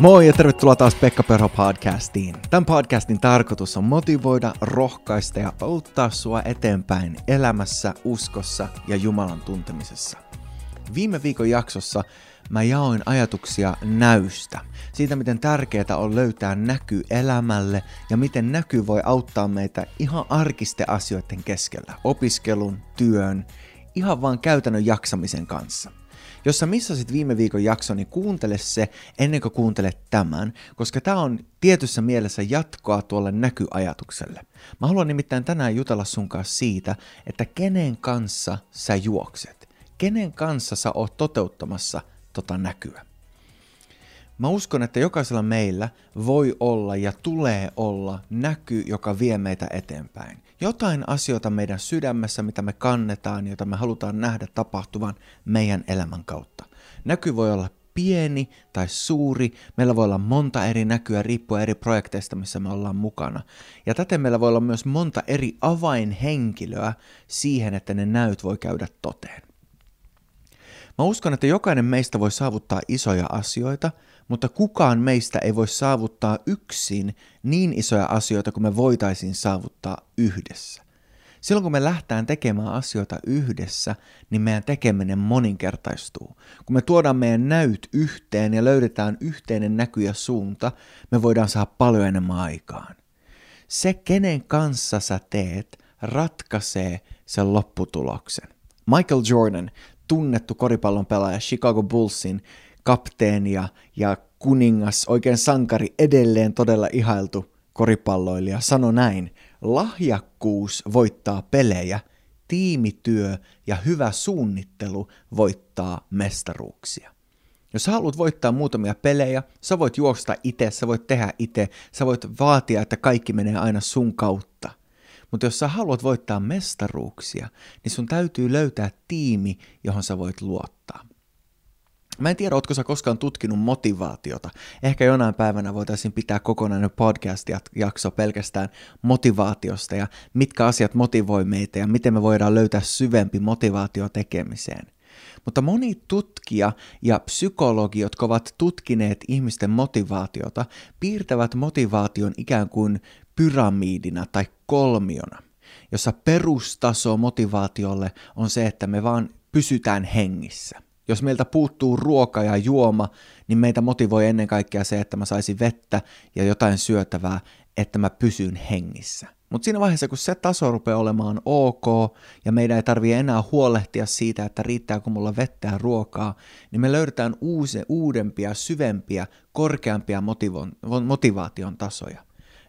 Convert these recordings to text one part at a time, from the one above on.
Moi ja tervetuloa taas Pekka Perho podcastiin. Tämän podcastin tarkoitus on motivoida, rohkaista ja auttaa sua eteenpäin elämässä, uskossa ja Jumalan tuntemisessa. Viime viikon jaksossa mä jaoin ajatuksia näystä, siitä miten tärkeää on löytää näky elämälle ja miten näky voi auttaa meitä ihan arkisten asioiden keskellä, opiskelun, työn, ihan vaan käytännön jaksamisen kanssa – jos sä missasit viime viikon jakson, niin kuuntele se ennen kuin kuuntelet tämän, koska tämä on tietyssä mielessä jatkoa tuolle näkyajatukselle. Mä haluan nimittäin tänään jutella sun kanssa siitä, että kenen kanssa sä juokset. Kenen kanssa sä oot toteuttamassa tota näkyä. Mä uskon, että jokaisella meillä voi olla ja tulee olla näky, joka vie meitä eteenpäin. Jotain asioita meidän sydämessä, mitä me kannetaan, jota me halutaan nähdä tapahtuvan meidän elämän kautta. Näky voi olla pieni tai suuri, meillä voi olla monta eri näkyä riippuen eri projekteista, missä me ollaan mukana. Ja täten meillä voi olla myös monta eri avainhenkilöä siihen, että ne näyt voi käydä toteen. Mä uskon, että jokainen meistä voi saavuttaa isoja asioita, mutta kukaan meistä ei voi saavuttaa yksin niin isoja asioita kuin me voitaisiin saavuttaa yhdessä. Silloin kun me lähtään tekemään asioita yhdessä, niin meidän tekeminen moninkertaistuu. Kun me tuodaan meidän näyt yhteen ja löydetään yhteinen näky ja suunta, me voidaan saada paljon enemmän aikaan. Se, kenen kanssa sä teet, ratkaisee sen lopputuloksen. Michael Jordan, tunnettu koripallon pelaaja Chicago Bullsin kapteeni ja, ja kuningas, oikein sankari, edelleen todella ihailtu koripalloilija, sano näin, lahjakkuus voittaa pelejä, tiimityö ja hyvä suunnittelu voittaa mestaruuksia. Jos haluat voittaa muutamia pelejä, sä voit juosta itse, sä voit tehdä itse, sä voit vaatia, että kaikki menee aina sun kautta. Mutta jos sä haluat voittaa mestaruuksia, niin sun täytyy löytää tiimi, johon sä voit luottaa. Mä en tiedä, ootko sä koskaan tutkinut motivaatiota. Ehkä jonain päivänä voitaisiin pitää kokonainen podcast-jakso pelkästään motivaatiosta ja mitkä asiat motivoi meitä ja miten me voidaan löytää syvempi motivaatio tekemiseen. Mutta moni tutkija ja psykologi, jotka ovat tutkineet ihmisten motivaatiota, piirtävät motivaation ikään kuin pyramiidina tai kolmiona, jossa perustaso motivaatiolle on se, että me vaan pysytään hengissä. Jos meiltä puuttuu ruoka ja juoma, niin meitä motivoi ennen kaikkea se, että mä saisin vettä ja jotain syötävää, että mä pysyn hengissä. Mutta siinä vaiheessa, kun se taso rupeaa olemaan ok ja meidän ei tarvi enää huolehtia siitä, että riittääkö mulla vettä ja ruokaa, niin me löydetään uusi, uudempia, syvempiä, korkeampia motivo- motivaation tasoja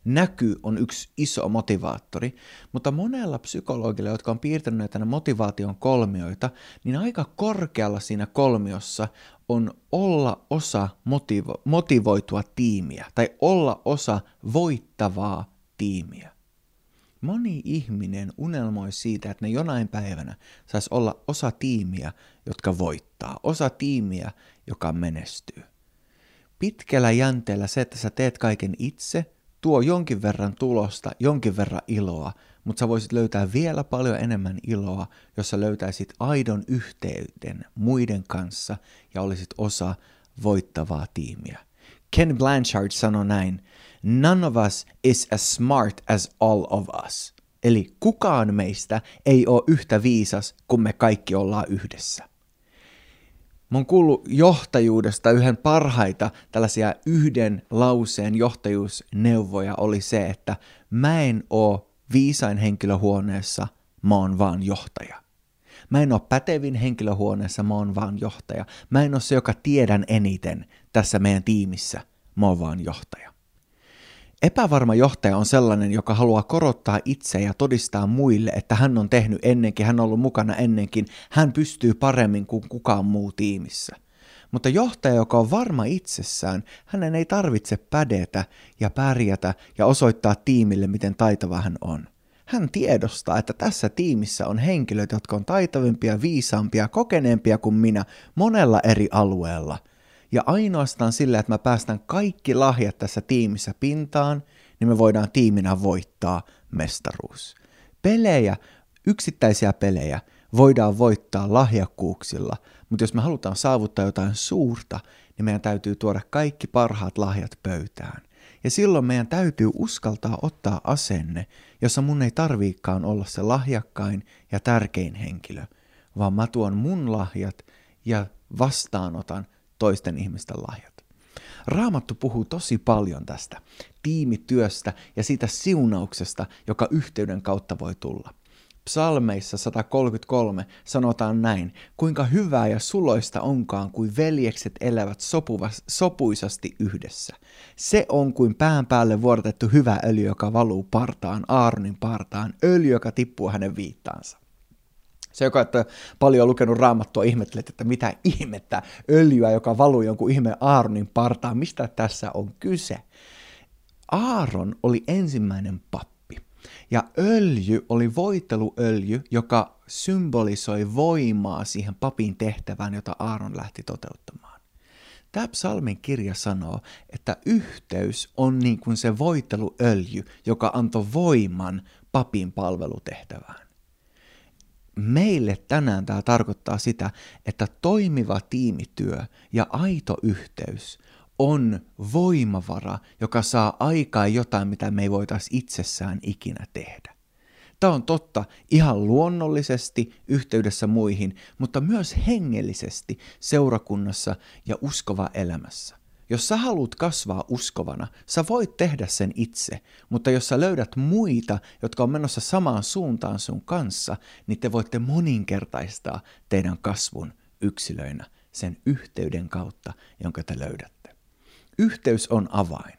näky on yksi iso motivaattori, mutta monella psykologilla, jotka on piirtänyt näitä motivaation kolmioita, niin aika korkealla siinä kolmiossa on olla osa motivo- motivoitua tiimiä tai olla osa voittavaa tiimiä. Moni ihminen unelmoi siitä, että ne jonain päivänä saisi olla osa tiimiä, jotka voittaa, osa tiimiä, joka menestyy. Pitkällä jänteellä se, että sä teet kaiken itse, tuo jonkin verran tulosta, jonkin verran iloa, mutta sä voisit löytää vielä paljon enemmän iloa, jos sä löytäisit aidon yhteyden muiden kanssa ja olisit osa voittavaa tiimiä. Ken Blanchard sanoi näin, None of us is as smart as all of us. Eli kukaan meistä ei ole yhtä viisas, kun me kaikki ollaan yhdessä. Mä oon kuullut johtajuudesta yhden parhaita tällaisia yhden lauseen johtajuusneuvoja oli se, että mä en oo viisain henkilöhuoneessa, mä oon vaan johtaja. Mä en oo pätevin henkilöhuoneessa, mä oon vaan johtaja. Mä en oo se, joka tiedän eniten tässä meidän tiimissä, mä oon vaan johtaja. Epävarma johtaja on sellainen, joka haluaa korottaa itse ja todistaa muille, että hän on tehnyt ennenkin, hän on ollut mukana ennenkin, hän pystyy paremmin kuin kukaan muu tiimissä. Mutta johtaja, joka on varma itsessään, hänen ei tarvitse pädetä ja pärjätä ja osoittaa tiimille, miten taitava hän on. Hän tiedostaa, että tässä tiimissä on henkilöt, jotka on taitavimpia, viisaampia, kokeneempia kuin minä monella eri alueella – ja ainoastaan sillä, että mä päästän kaikki lahjat tässä tiimissä pintaan, niin me voidaan tiiminä voittaa mestaruus. Pelejä, yksittäisiä pelejä, voidaan voittaa lahjakkuuksilla, Mutta jos me halutaan saavuttaa jotain suurta, niin meidän täytyy tuoda kaikki parhaat lahjat pöytään. Ja silloin meidän täytyy uskaltaa ottaa asenne, jossa mun ei tarviikaan olla se lahjakkain ja tärkein henkilö, vaan mä tuon mun lahjat ja vastaanotan toisten ihmisten lahjat. Raamattu puhuu tosi paljon tästä tiimityöstä ja siitä siunauksesta, joka yhteyden kautta voi tulla. Psalmeissa 133 sanotaan näin, kuinka hyvää ja suloista onkaan, kuin veljekset elävät sopuvas, sopuisasti yhdessä. Se on kuin pään päälle vuorotettu hyvä öljy, joka valuu partaan, Aaronin partaan, öljy, joka tippuu hänen viittaansa. Se, joka että paljon on lukenut raamattua, ihmettelee, että mitä ihmettä öljyä, joka valuu jonkun ihme Aaronin partaan, mistä tässä on kyse. Aaron oli ensimmäinen pappi. Ja öljy oli voiteluöljy, joka symbolisoi voimaa siihen papin tehtävään, jota Aaron lähti toteuttamaan. Tämä psalmin kirja sanoo, että yhteys on niin kuin se voiteluöljy, joka antoi voiman papin palvelutehtävään meille tänään tämä tarkoittaa sitä, että toimiva tiimityö ja aito yhteys on voimavara, joka saa aikaa jotain, mitä me ei voitaisiin itsessään ikinä tehdä. Tämä on totta ihan luonnollisesti yhteydessä muihin, mutta myös hengellisesti seurakunnassa ja uskova elämässä. Jos sä haluat kasvaa uskovana, sä voit tehdä sen itse, mutta jos sä löydät muita, jotka on menossa samaan suuntaan sun kanssa, niin te voitte moninkertaistaa teidän kasvun yksilöinä sen yhteyden kautta, jonka te löydätte. Yhteys on avain.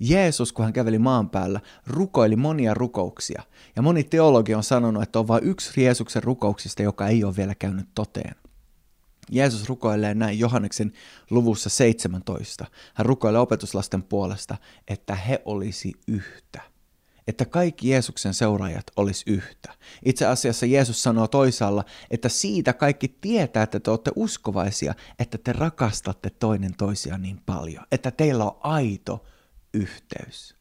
Jeesus, kun hän käveli maan päällä, rukoili monia rukouksia. Ja moni teologi on sanonut, että on vain yksi Jeesuksen rukouksista, joka ei ole vielä käynyt toteen. Jeesus rukoilee näin Johanneksen luvussa 17. Hän rukoilee opetuslasten puolesta, että he olisi yhtä. Että kaikki Jeesuksen seuraajat olisi yhtä. Itse asiassa Jeesus sanoo toisaalla, että siitä kaikki tietää, että te olette uskovaisia, että te rakastatte toinen toisiaan niin paljon, että teillä on aito yhteys.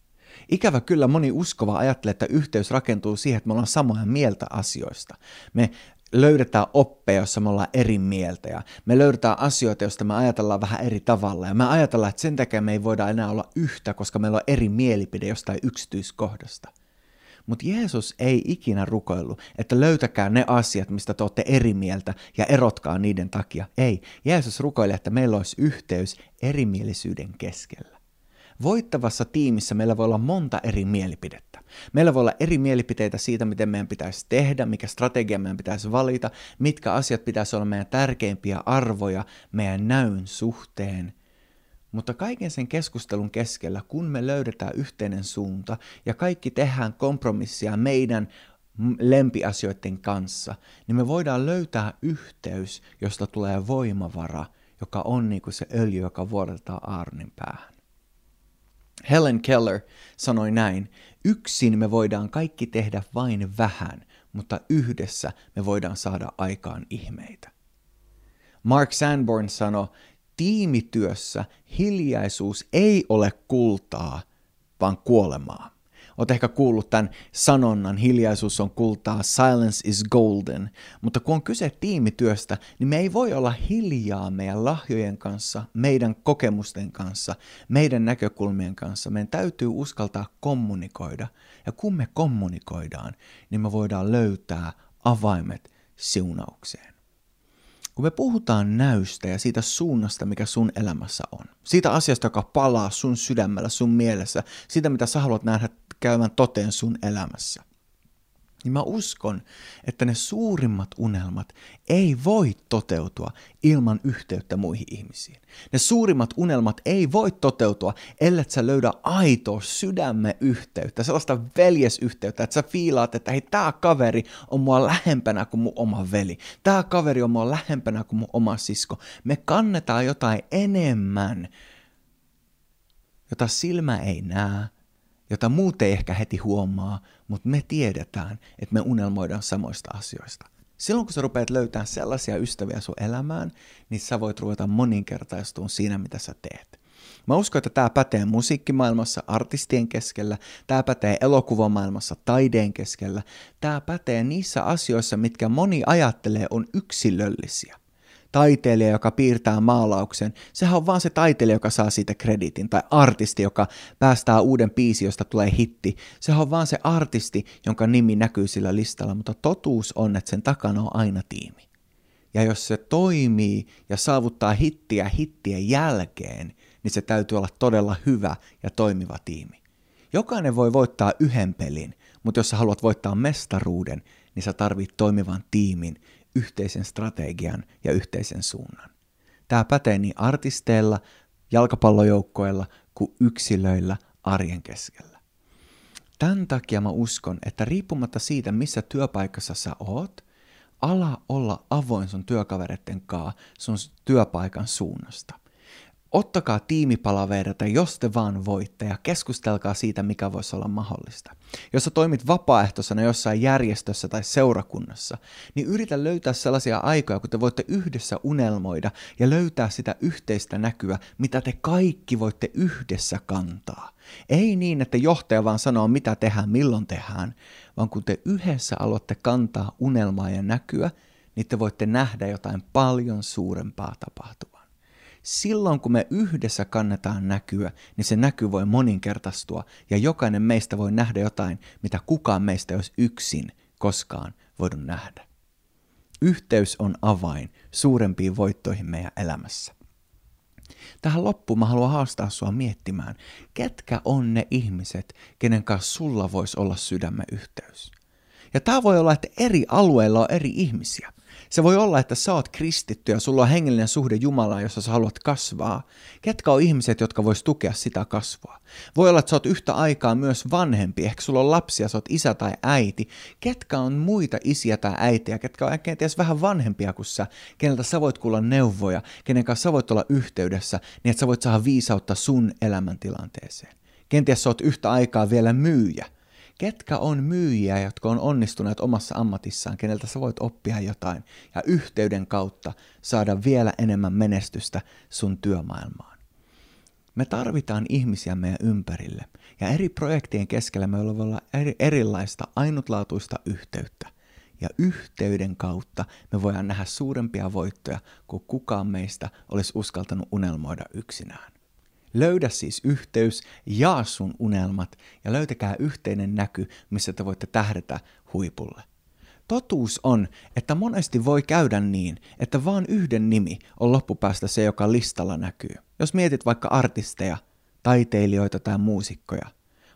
Ikävä kyllä moni uskova ajattelee, että yhteys rakentuu siihen, että me ollaan samoja mieltä asioista. Me löydetään oppeja, joissa me ollaan eri mieltä ja me löydetään asioita, joista me ajatellaan vähän eri tavalla ja me ajatellaan, että sen takia me ei voida enää olla yhtä, koska meillä on eri mielipide jostain yksityiskohdasta. Mutta Jeesus ei ikinä rukoillut, että löytäkää ne asiat, mistä te olette eri mieltä ja erotkaa niiden takia. Ei, Jeesus rukoili, että meillä olisi yhteys erimielisyyden keskellä. Voittavassa tiimissä meillä voi olla monta eri mielipidettä. Meillä voi olla eri mielipiteitä siitä, miten meidän pitäisi tehdä, mikä strategia meidän pitäisi valita, mitkä asiat pitäisi olla meidän tärkeimpiä arvoja meidän näyn suhteen. Mutta kaiken sen keskustelun keskellä, kun me löydetään yhteinen suunta ja kaikki tehdään kompromissia meidän lempiasioiden kanssa, niin me voidaan löytää yhteys, josta tulee voimavara, joka on niin kuin se öljy, joka vuodetaan Aaronin päähän. Helen Keller sanoi näin, yksin me voidaan kaikki tehdä vain vähän, mutta yhdessä me voidaan saada aikaan ihmeitä. Mark Sanborn sanoi, tiimityössä hiljaisuus ei ole kultaa, vaan kuolemaa. Olet ehkä kuullut tämän sanonnan, hiljaisuus on kultaa, silence is golden, mutta kun on kyse tiimityöstä, niin me ei voi olla hiljaa meidän lahjojen kanssa, meidän kokemusten kanssa, meidän näkökulmien kanssa. Meidän täytyy uskaltaa kommunikoida, ja kun me kommunikoidaan, niin me voidaan löytää avaimet siunaukseen. Kun me puhutaan näystä ja siitä suunnasta, mikä sun elämässä on, siitä asiasta, joka palaa sun sydämellä, sun mielessä, siitä, mitä sä haluat nähdä käyvän toteen sun elämässä, niin mä uskon, että ne suurimmat unelmat ei voi toteutua ilman yhteyttä muihin ihmisiin. Ne suurimmat unelmat ei voi toteutua, ellei sä löydä aitoa sydämme yhteyttä, sellaista veljesyhteyttä, että sä fiilaat, että hei, tää kaveri on mua lähempänä kuin mun oma veli. Tää kaveri on mua lähempänä kuin mun oma sisko. Me kannetaan jotain enemmän, jota silmä ei näe, jota muut ei ehkä heti huomaa, mutta me tiedetään, että me unelmoidaan samoista asioista. Silloin kun sä rupeat löytämään sellaisia ystäviä sun elämään, niin sä voit ruveta moninkertaistumaan siinä, mitä sä teet. Mä uskon, että tämä pätee musiikkimaailmassa artistien keskellä, tämä pätee elokuvamaailmassa taideen keskellä, tämä pätee niissä asioissa, mitkä moni ajattelee on yksilöllisiä. Taiteilija, joka piirtää maalauksen, sehän on vaan se taiteilija, joka saa siitä kreditin, tai artisti, joka päästää uuden biisi, josta tulee hitti. Sehän on vaan se artisti, jonka nimi näkyy sillä listalla, mutta totuus on, että sen takana on aina tiimi. Ja jos se toimii ja saavuttaa hittiä hittien jälkeen, niin se täytyy olla todella hyvä ja toimiva tiimi. Jokainen voi voittaa yhden pelin, mutta jos sä haluat voittaa mestaruuden, niin sä tarvit toimivan tiimin, yhteisen strategian ja yhteisen suunnan. Tämä pätee niin artisteilla, jalkapallojoukkoilla kuin yksilöillä arjen keskellä. Tämän takia mä uskon, että riippumatta siitä, missä työpaikassa sä oot, ala olla avoin sun työkavereiden kanssa sun työpaikan suunnasta. Ottakaa tiimipalavereita, jos te vaan voitte, ja keskustelkaa siitä, mikä voisi olla mahdollista. Jos sä toimit vapaaehtoisena jossain järjestössä tai seurakunnassa, niin yritä löytää sellaisia aikoja, kun te voitte yhdessä unelmoida ja löytää sitä yhteistä näkyä, mitä te kaikki voitte yhdessä kantaa. Ei niin, että johtaja vaan sanoo, mitä tehdään, milloin tehdään, vaan kun te yhdessä aloitte kantaa unelmaa ja näkyä, niin te voitte nähdä jotain paljon suurempaa tapahtumaa silloin kun me yhdessä kannetaan näkyä, niin se näky voi moninkertaistua ja jokainen meistä voi nähdä jotain, mitä kukaan meistä olisi yksin koskaan voinut nähdä. Yhteys on avain suurempiin voittoihin meidän elämässä. Tähän loppuun mä haluan haastaa sua miettimään, ketkä on ne ihmiset, kenen kanssa sulla voisi olla sydämen yhteys. Ja tämä voi olla, että eri alueilla on eri ihmisiä. Se voi olla, että sä oot kristitty ja sulla on hengellinen suhde Jumalaan, jossa sä haluat kasvaa. Ketkä on ihmiset, jotka vois tukea sitä kasvua? Voi olla, että sä oot yhtä aikaa myös vanhempi. Ehkä sulla on lapsia, sä oot isä tai äiti. Ketkä on muita isiä tai äitiä, ketkä on kenties vähän vanhempia kuin sä, keneltä sä voit kuulla neuvoja, kenen kanssa sä voit olla yhteydessä, niin että sä voit saada viisautta sun elämäntilanteeseen. Kenties sä oot yhtä aikaa vielä myyjä ketkä on myyjiä, jotka on onnistuneet omassa ammatissaan, keneltä sä voit oppia jotain ja yhteyden kautta saada vielä enemmän menestystä sun työmaailmaan. Me tarvitaan ihmisiä meidän ympärille ja eri projektien keskellä me voi olla eri, erilaista ainutlaatuista yhteyttä. Ja yhteyden kautta me voidaan nähdä suurempia voittoja kuin kukaan meistä olisi uskaltanut unelmoida yksinään. Löydä siis yhteys, jaa sun unelmat ja löytäkää yhteinen näky, missä te voitte tähdätä huipulle. Totuus on, että monesti voi käydä niin, että vaan yhden nimi on loppupäästä se, joka listalla näkyy. Jos mietit vaikka artisteja, taiteilijoita tai muusikkoja,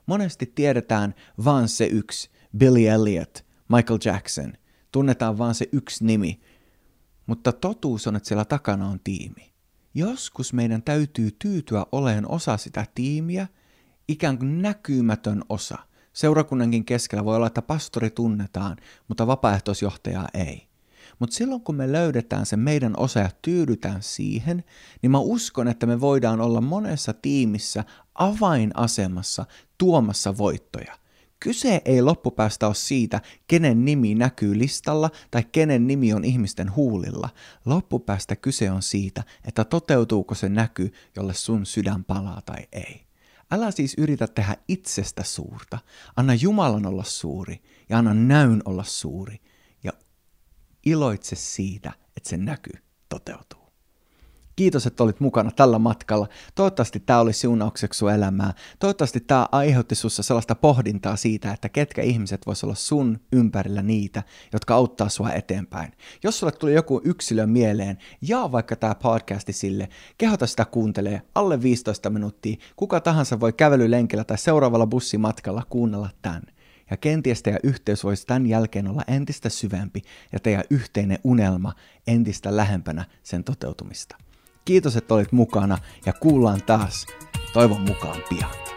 monesti tiedetään vaan se yksi, Billy Elliot, Michael Jackson, tunnetaan vaan se yksi nimi, mutta totuus on, että siellä takana on tiimi. Joskus meidän täytyy tyytyä oleen osa sitä tiimiä, ikään kuin näkymätön osa. Seurakunnankin keskellä voi olla, että pastori tunnetaan, mutta vapaaehtoisjohtajaa ei. Mutta silloin kun me löydetään se meidän osa ja tyydytään siihen, niin mä uskon, että me voidaan olla monessa tiimissä avainasemassa tuomassa voittoja. Kyse ei loppupäästä ole siitä, kenen nimi näkyy listalla tai kenen nimi on ihmisten huulilla. Loppupäästä kyse on siitä, että toteutuuko se näky, jolle sun sydän palaa tai ei. Älä siis yritä tehdä itsestä suurta. Anna Jumalan olla suuri ja anna näyn olla suuri. Ja iloitse siitä, että se näky toteutuu. Kiitos, että olit mukana tällä matkalla. Toivottavasti tämä oli siunaukseksi sun elämää. Toivottavasti tämä aiheutti sussa sellaista pohdintaa siitä, että ketkä ihmiset vois olla sun ympärillä niitä, jotka auttaa sua eteenpäin. Jos sulle tuli joku yksilö mieleen, jaa vaikka tämä podcasti sille, kehota sitä kuuntelee alle 15 minuuttia. Kuka tahansa voi kävelylenkillä tai seuraavalla bussimatkalla kuunnella tämän. Ja kenties teidän yhteys voisi tämän jälkeen olla entistä syvempi ja teidän yhteinen unelma entistä lähempänä sen toteutumista. Kiitos, että olit mukana ja kuullaan taas toivon mukaan pian.